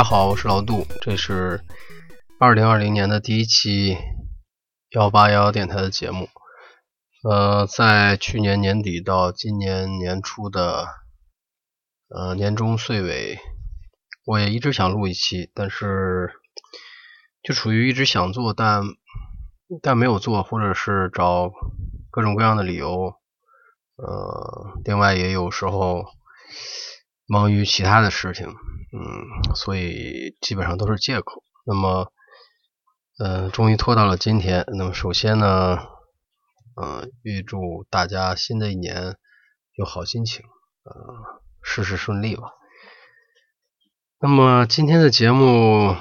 大家好，我是老杜，这是二零二零年的第一期幺八幺幺电台的节目。呃，在去年年底到今年年初的呃年终岁尾，我也一直想录一期，但是就处于一直想做，但但没有做，或者是找各种各样的理由。呃，另外也有时候忙于其他的事情，嗯，所以基本上都是借口。那么，呃，终于拖到了今天。那么首先呢，嗯，预祝大家新的一年有好心情，呃，事事顺利吧。那么今天的节目，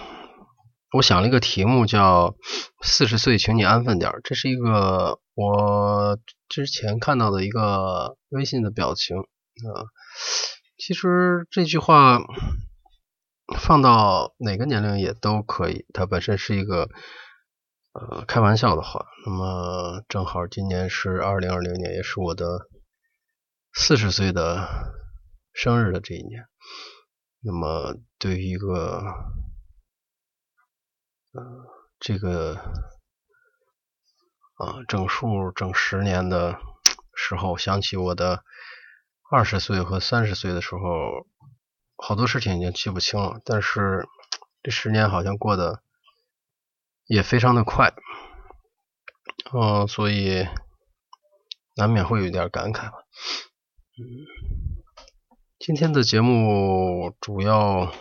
我想了一个题目，叫“四十岁，请你安分点儿”。这是一个我。之前看到的一个微信的表情啊，其实这句话放到哪个年龄也都可以，它本身是一个呃开玩笑的话。那么正好今年是二零二零年，也是我的四十岁的生日的这一年。那么对于一个呃这个。啊，整数整十年的时候，想起我的二十岁和三十岁的时候，好多事情已经记不清了。但是这十年好像过得也非常的快，嗯，所以难免会有一点感慨吧。嗯，今天的节目主要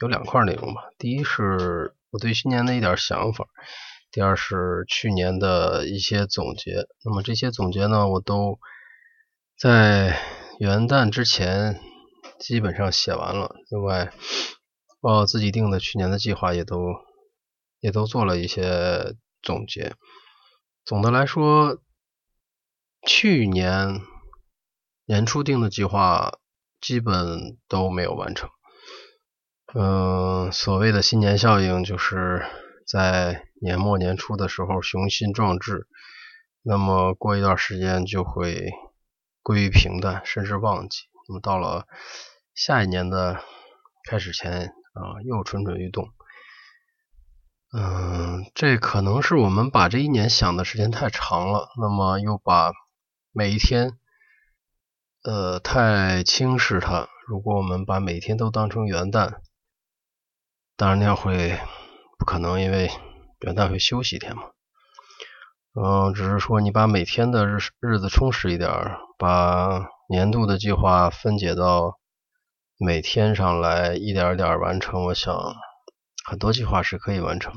有两块内容吧。第一是我对新年的一点想法。第二是去年的一些总结，那么这些总结呢，我都在元旦之前基本上写完了。另外把，我自己定的去年的计划也都也都做了一些总结。总的来说，去年年初定的计划基本都没有完成。嗯，所谓的新年效应就是。在年末年初的时候雄心壮志，那么过一段时间就会归于平淡，甚至忘记。那么到了下一年的开始前啊，又蠢蠢欲动。嗯，这可能是我们把这一年想的时间太长了，那么又把每一天呃太轻视它。如果我们把每天都当成元旦，当然那样会。不可能，因为元旦会休息一天嘛。嗯，只是说你把每天的日日子充实一点，把年度的计划分解到每天上来，一点点完成。我想很多计划是可以完成，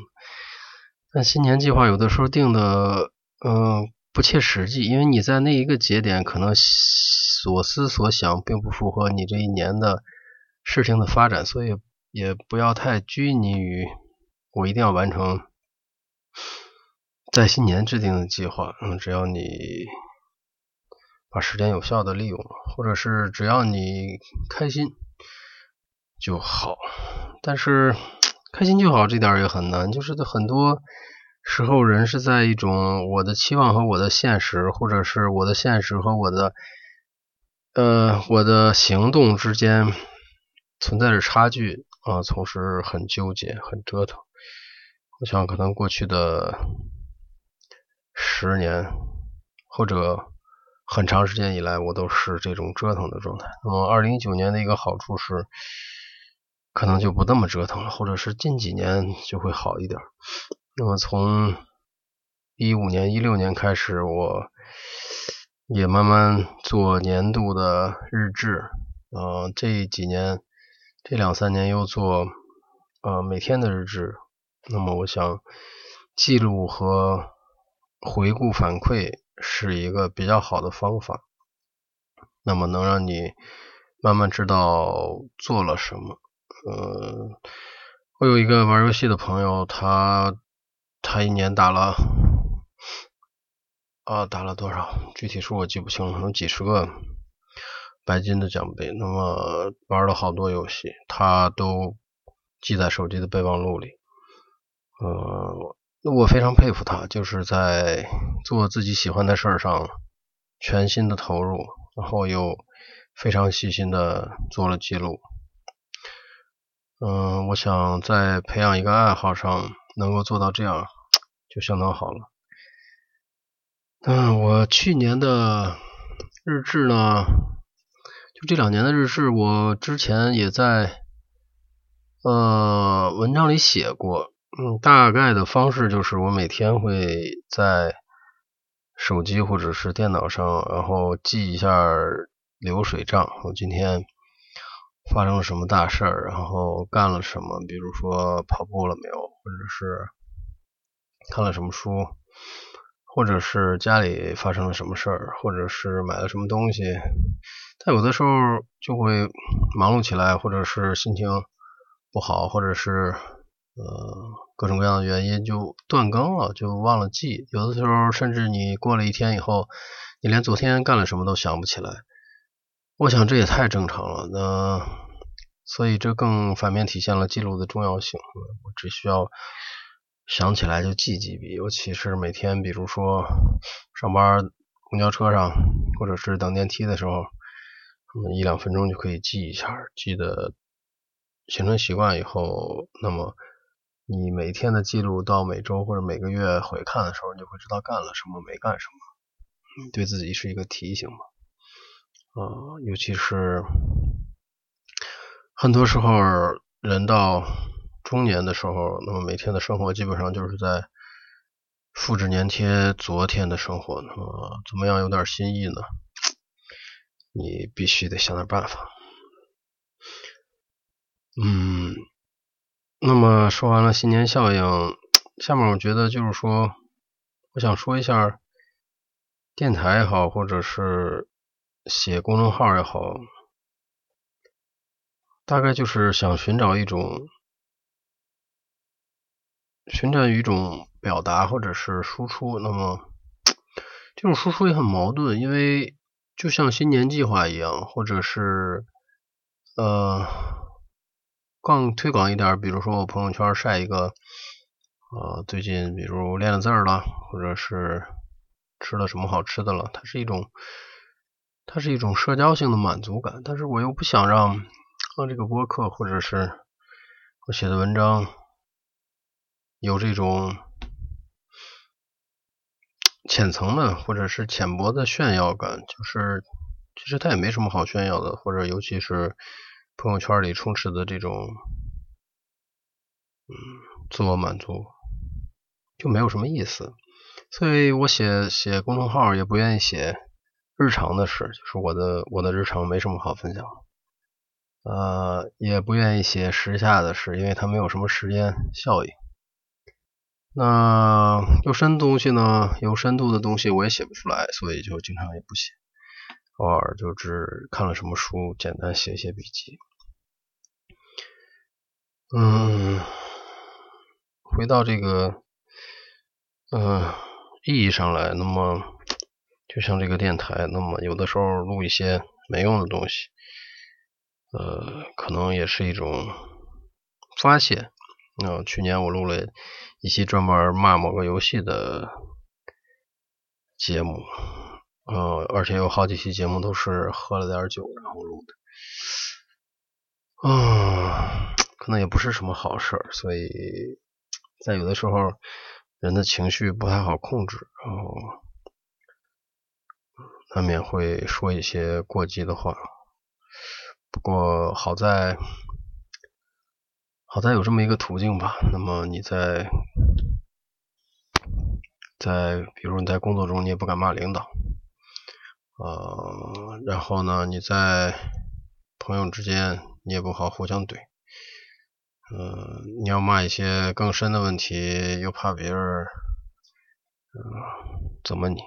但新年计划有的时候定的嗯不切实际，因为你在那一个节点可能所思所想并不符合你这一年的事情的发展，所以也不要太拘泥于。我一定要完成在新年制定的计划。嗯，只要你把时间有效的利用，或者是只要你开心就好。但是开心就好这点也很难，就是很多时候人是在一种我的期望和我的现实，或者是我的现实和我的呃我的行动之间存在着差距啊，总是很纠结，很折腾。我想，可能过去的十年或者很长时间以来，我都是这种折腾的状态。那么，二零一九年的一个好处是，可能就不那么折腾了，或者是近几年就会好一点。那么，从一五年、一六年开始，我也慢慢做年度的日志。呃，这几年、这两三年又做呃每天的日志。那么，我想记录和回顾反馈是一个比较好的方法。那么，能让你慢慢知道做了什么。呃，我有一个玩游戏的朋友，他他一年打了啊打了多少？具体数我记不清了，可能几十个白金的奖杯。那么玩了好多游戏，他都记在手机的备忘录里。呃，我非常佩服他，就是在做自己喜欢的事上全心的投入，然后又非常细心的做了记录。嗯，我想在培养一个爱好上能够做到这样，就相当好了。嗯，我去年的日志呢，就这两年的日志，我之前也在呃文章里写过。嗯，大概的方式就是我每天会在手机或者是电脑上，然后记一下流水账。我今天发生了什么大事儿，然后干了什么，比如说跑步了没有，或者是看了什么书，或者是家里发生了什么事儿，或者是买了什么东西。但有的时候就会忙碌起来，或者是心情不好，或者是。呃，各种各样的原因就断更了，就忘了记。有的时候甚至你过了一天以后，你连昨天干了什么都想不起来。我想这也太正常了。那所以这更反面体现了记录的重要性。我只需要想起来就记几笔，尤其是每天，比如说上班公交车上，或者是等电梯的时候，那么一两分钟就可以记一下，记得形成习惯以后，那么。你每天的记录到每周或者每个月回看的时候，你就会知道干了什么，没干什么，对自己是一个提醒嘛。啊，尤其是很多时候人到中年的时候，那么每天的生活基本上就是在复制粘贴昨天的生活。那么怎么样有点新意呢？你必须得想点办法。嗯。那么说完了新年效应，下面我觉得就是说，我想说一下电台也好，或者是写公众号也好，大概就是想寻找一种，寻找一种表达或者是输出。那么这种输出也很矛盾，因为就像新年计划一样，或者是呃。更推广一点，比如说我朋友圈晒一个，呃，最近比如练了字了，或者是吃了什么好吃的了，它是一种，它是一种社交性的满足感。但是我又不想让让这个播客或者是我写的文章有这种浅层的或者是浅薄的炫耀感，就是其实它也没什么好炫耀的，或者尤其是。朋友圈里充斥的这种，嗯，自我满足就没有什么意思，所以我写写公众号也不愿意写日常的事，就是我的我的日常没什么好分享，呃，也不愿意写时下的事，因为它没有什么时间效应。那有深度东西呢？有深度的东西我也写不出来，所以就经常也不写，偶尔就只看了什么书，简单写写笔记。嗯，回到这个，嗯，意义上来，那么就像这个电台，那么有的时候录一些没用的东西，呃，可能也是一种发泄。那去年我录了一期专门骂某个游戏的节目，呃，而且有好几期节目都是喝了点酒然后录的，啊。那也不是什么好事儿，所以在有的时候，人的情绪不太好控制，然后难免会说一些过激的话。不过好在，好在有这么一个途径吧。那么你在在，比如你在工作中，你也不敢骂领导，呃，然后呢，你在朋友之间，你也不好互相怼。嗯，你要骂一些更深的问题，又怕别人嗯怎么你，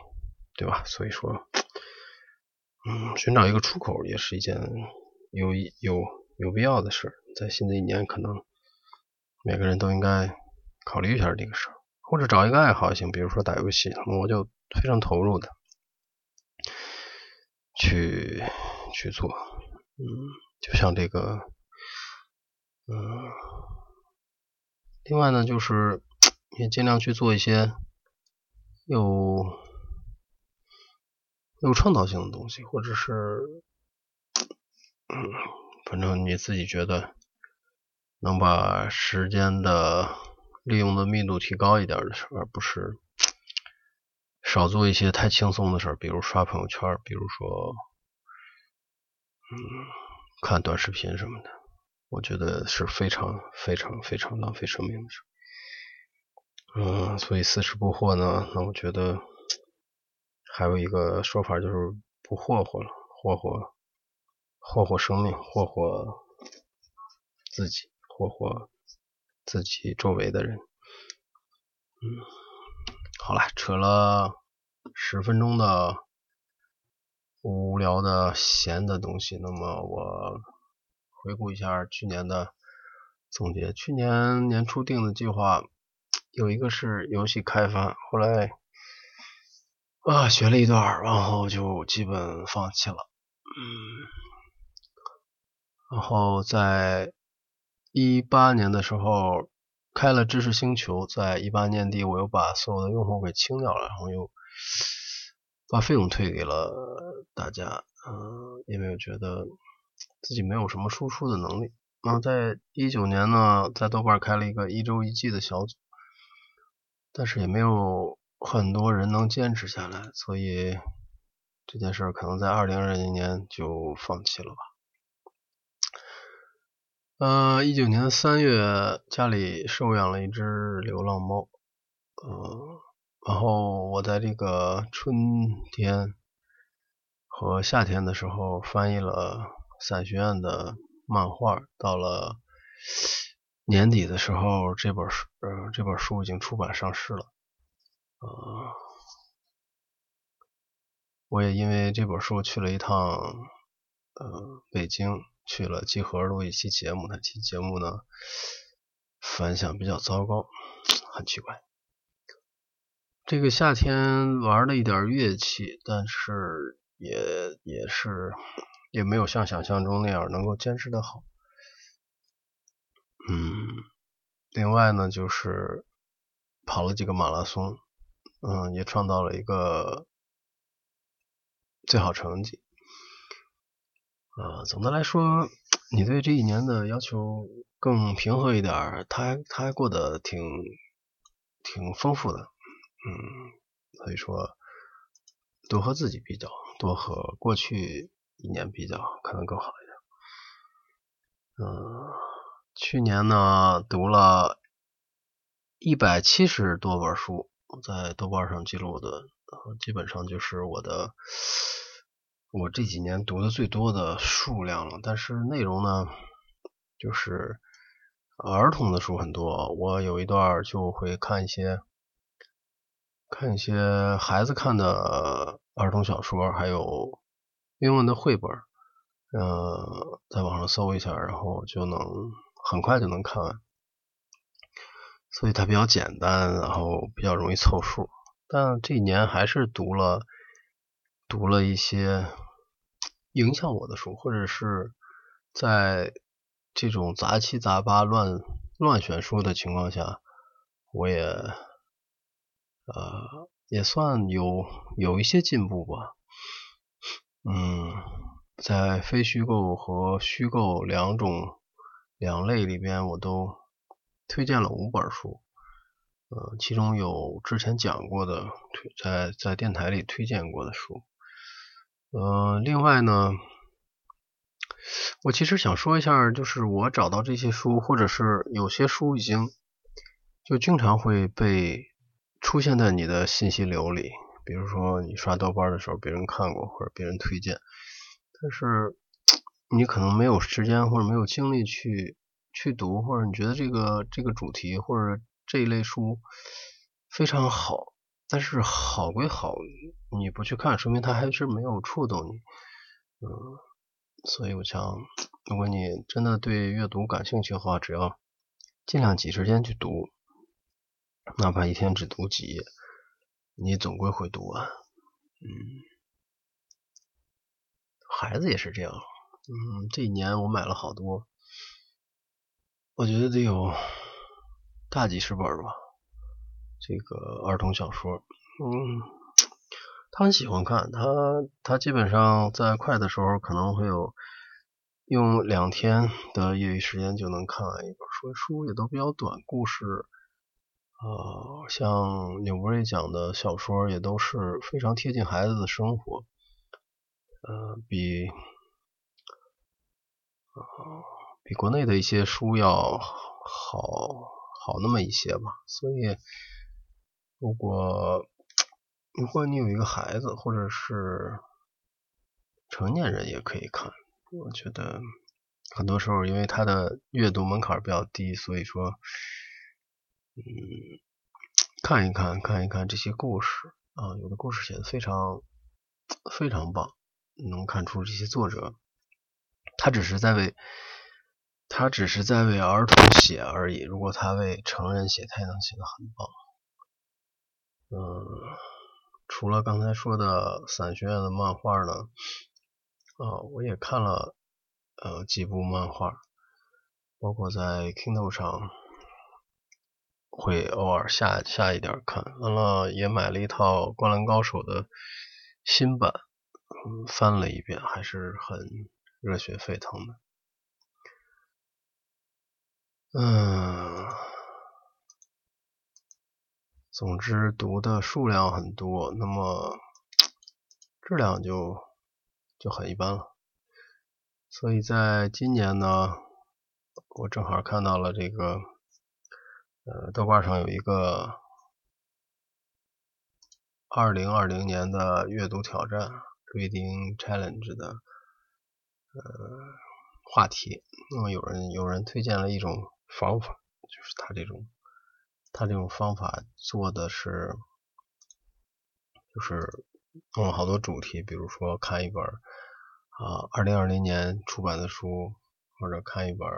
对吧？所以说，嗯，寻找一个出口也是一件有有有必要的事。在新的一年，可能每个人都应该考虑一下这个事儿，或者找一个爱好也行，比如说打游戏，我就非常投入的去去做，嗯，就像这个。嗯，另外呢，就是 也尽量去做一些有有创造性的东西，或者是嗯，反正你自己觉得能把时间的利用的密度提高一点的事，而不是 少做一些太轻松的事，比如刷朋友圈，比如说，嗯，看短视频什么的。我觉得是非常非常非常浪费生命的事。嗯，所以四十不惑呢，那我觉得还有一个说法就是不霍霍了，霍霍霍霍生命，霍霍自己，霍霍自己周围的人。嗯，好了，扯了十分钟的无聊的闲的东西，那么我。回顾一下去年的总结，去年年初定的计划有一个是游戏开发，后来啊学了一段，然后就基本放弃了。嗯，然后在一八年的时候开了知识星球，在一八年底我又把所有的用户给清掉了，然后又把费用退给了大家，嗯，因为我觉得。自己没有什么输出的能力。那在一九年呢，在豆瓣开了一个一周一季的小组，但是也没有很多人能坚持下来，所以这件事可能在二零二零年就放弃了吧。呃，一九年三月，家里收养了一只流浪猫，呃，然后我在这个春天和夏天的时候翻译了。伞学院的漫画到了年底的时候，这本书呃这本书已经出版上市了。呃，我也因为这本书去了一趟呃北京，去了集合录一期节目，那期节目呢反响比较糟糕，很奇怪。这个夏天玩了一点乐器，但是也也是。也没有像想象中那样能够坚持的好，嗯，另外呢，就是跑了几个马拉松，嗯，也创造了一个最好成绩，呃，总的来说，你对这一年的要求更平和一点，他还他还过得挺挺丰富的，嗯，所以说多和自己比较，多和过去。一年比较可能更好一点。嗯，去年呢读了一百七十多本书，在豆瓣上记录的，基本上就是我的我这几年读的最多的数量了。但是内容呢，就是儿童的书很多。我有一段就会看一些看一些孩子看的儿童小说，还有。英文的绘本，呃，在网上搜一下，然后就能很快就能看完，所以它比较简单，然后比较容易凑数。但这一年还是读了读了一些影响我的书，或者是在这种杂七杂八、乱乱选书的情况下，我也呃也算有有一些进步吧。嗯，在非虚构和虚构两种两类里边，我都推荐了五本书，呃，其中有之前讲过的推，在在电台里推荐过的书，呃，另外呢，我其实想说一下，就是我找到这些书，或者是有些书已经就经常会被出现在你的信息流里。比如说你刷豆瓣的时候，别人看过或者别人推荐，但是你可能没有时间或者没有精力去去读，或者你觉得这个这个主题或者这一类书非常好，但是好归好，你不去看，说明它还是没有触动你。嗯，所以我想，如果你真的对阅读感兴趣的话，只要尽量挤时间去读，哪怕一天只读几页。你总归会读完，嗯，孩子也是这样，嗯，这一年我买了好多，我觉得得有大几十本吧，这个儿童小说，嗯，他很喜欢看，他他基本上在快的时候可能会有用两天的业余时间就能看完一本书，书也都比较短，故事，呃，像纽伯瑞讲的小说也都是非常贴近孩子的生活，呃，比，比国内的一些书要好好那么一些吧。所以，如果如果你有一个孩子，或者是成年人也可以看。我觉得很多时候，因为他的阅读门槛比较低，所以说，嗯，看一看，看一看这些故事啊，有的故事写的非常非常棒，能看出这些作者他只是在为他只是在为儿童写而已。如果他为成人写，他也能写的很棒。嗯，除了刚才说的伞学院的漫画呢？啊，我也看了呃几部漫画，包括在 Kindle 上会偶尔下下一点看，完了也买了一套《灌篮高手》的新版，翻了一遍，还是很热血沸腾的。嗯，总之读的数量很多，那么质量就。就很一般了，所以在今年呢，我正好看到了这个，呃，豆瓣上有一个二零二零年的阅读挑战 （Reading Challenge） 的呃话题。那么有人有人推荐了一种方法，就是他这种他这种方法做的是，就是弄了好多主题，比如说看一本。啊，二零二零年出版的书，或者看一本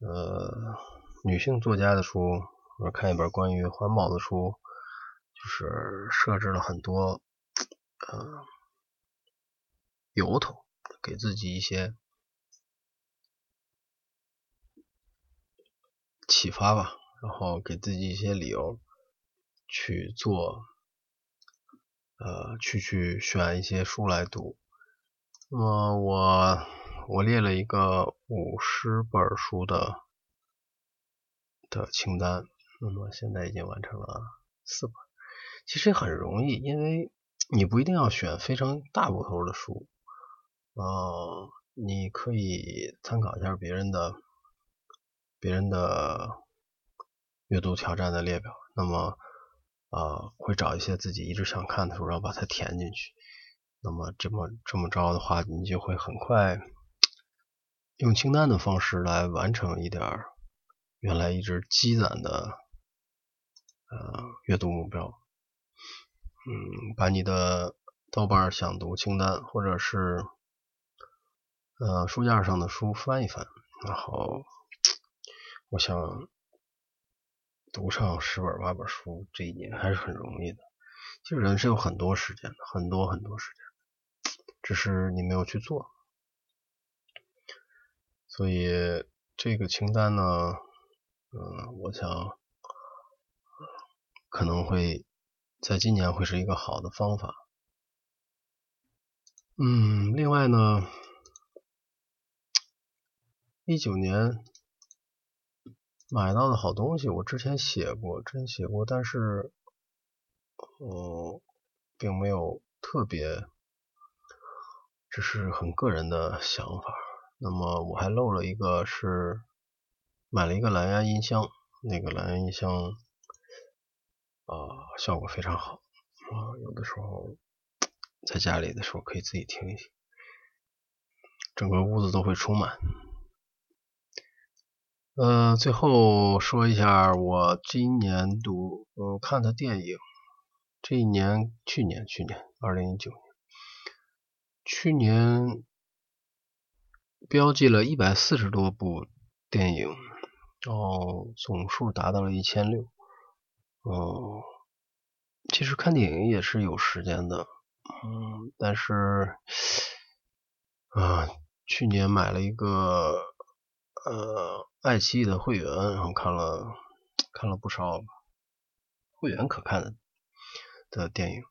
呃女性作家的书，或者看一本关于环保的书，就是设置了很多呃由头，给自己一些启发吧，然后给自己一些理由去做。呃，去去选一些书来读。那么我我列了一个五十本书的的清单，那么现在已经完成了四本。其实很容易，因为你不一定要选非常大部头的书，呃，你可以参考一下别人的别人的阅读挑战的列表。那么。啊，会找一些自己一直想看的书，然后把它填进去。那么这么这么着的话，你就会很快用清单的方式来完成一点原来一直积攒的呃阅读目标。嗯，把你的豆瓣想读清单或者是呃书架上的书翻一翻，然后我想。读上十本八本书，这一年还是很容易的。其实人是有很多时间的，很多很多时间，只是你没有去做。所以这个清单呢，嗯，我想可能会在今年会是一个好的方法。嗯，另外呢，一九年。买到的好东西，我之前写过，之前写过，但是，呃，并没有特别，只是很个人的想法。那么我还漏了一个，是买了一个蓝牙音箱，那个蓝牙音箱啊，效果非常好啊，有的时候在家里的时候可以自己听一听，整个屋子都会充满。呃，最后说一下我今年读呃看的电影，这一年去年去年二零一九年，去年标记了一百四十多部电影，哦，总数达到了一千六，哦，其实看电影也是有时间的，嗯，但是啊，去年买了一个呃。爱奇艺的会员，然后看了看了不少会员可看的的电影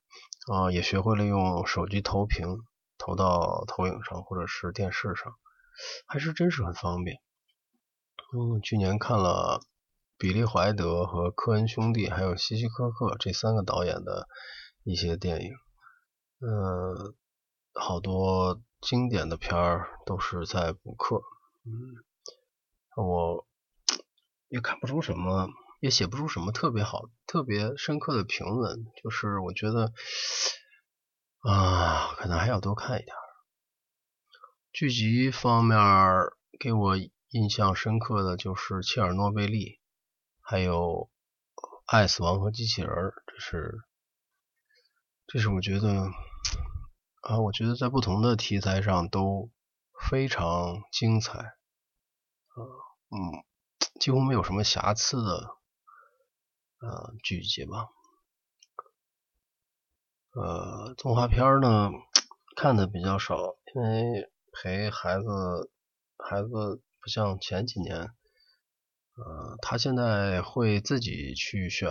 啊，也学会了用手机投屏，投到投影上或者是电视上，还是真是很方便。嗯，去年看了比利怀德和科恩兄弟还有希区柯克这三个导演的一些电影，呃，好多经典的片儿都是在补课。嗯，我也看不出什么，也写不出什么特别好、特别深刻的评论，就是我觉得啊，可能还要多看一点。剧集方面给我。印象深刻的就是切尔诺贝利，还有《爱死亡和机器人》，这是这是我觉得啊，我觉得在不同的题材上都非常精彩，啊嗯，几乎没有什么瑕疵的呃剧集吧。呃，动画片呢看的比较少，因为陪孩子孩子。像前几年，呃，他现在会自己去选，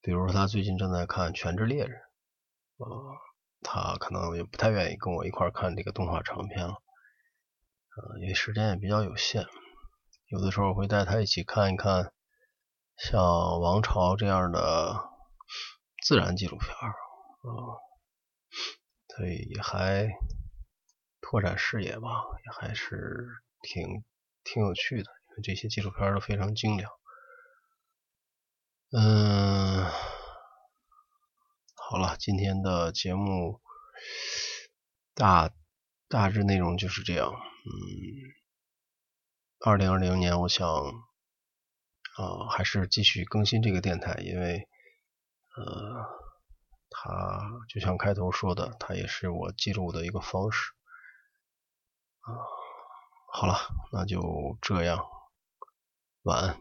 比如说他最近正在看《全职猎人》，呃，他可能也不太愿意跟我一块看这个动画长片了，呃，因为时间也比较有限。有的时候会带他一起看一看像《王朝》这样的自然纪录片，啊，所以也还。拓展视野吧，也还是挺挺有趣的，因为这些纪录片都非常精良。嗯，好了，今天的节目大大致内容就是这样。嗯，二零二零年，我想啊，还是继续更新这个电台，因为呃，它就像开头说的，它也是我记录的一个方式。啊，好了，那就这样，晚安。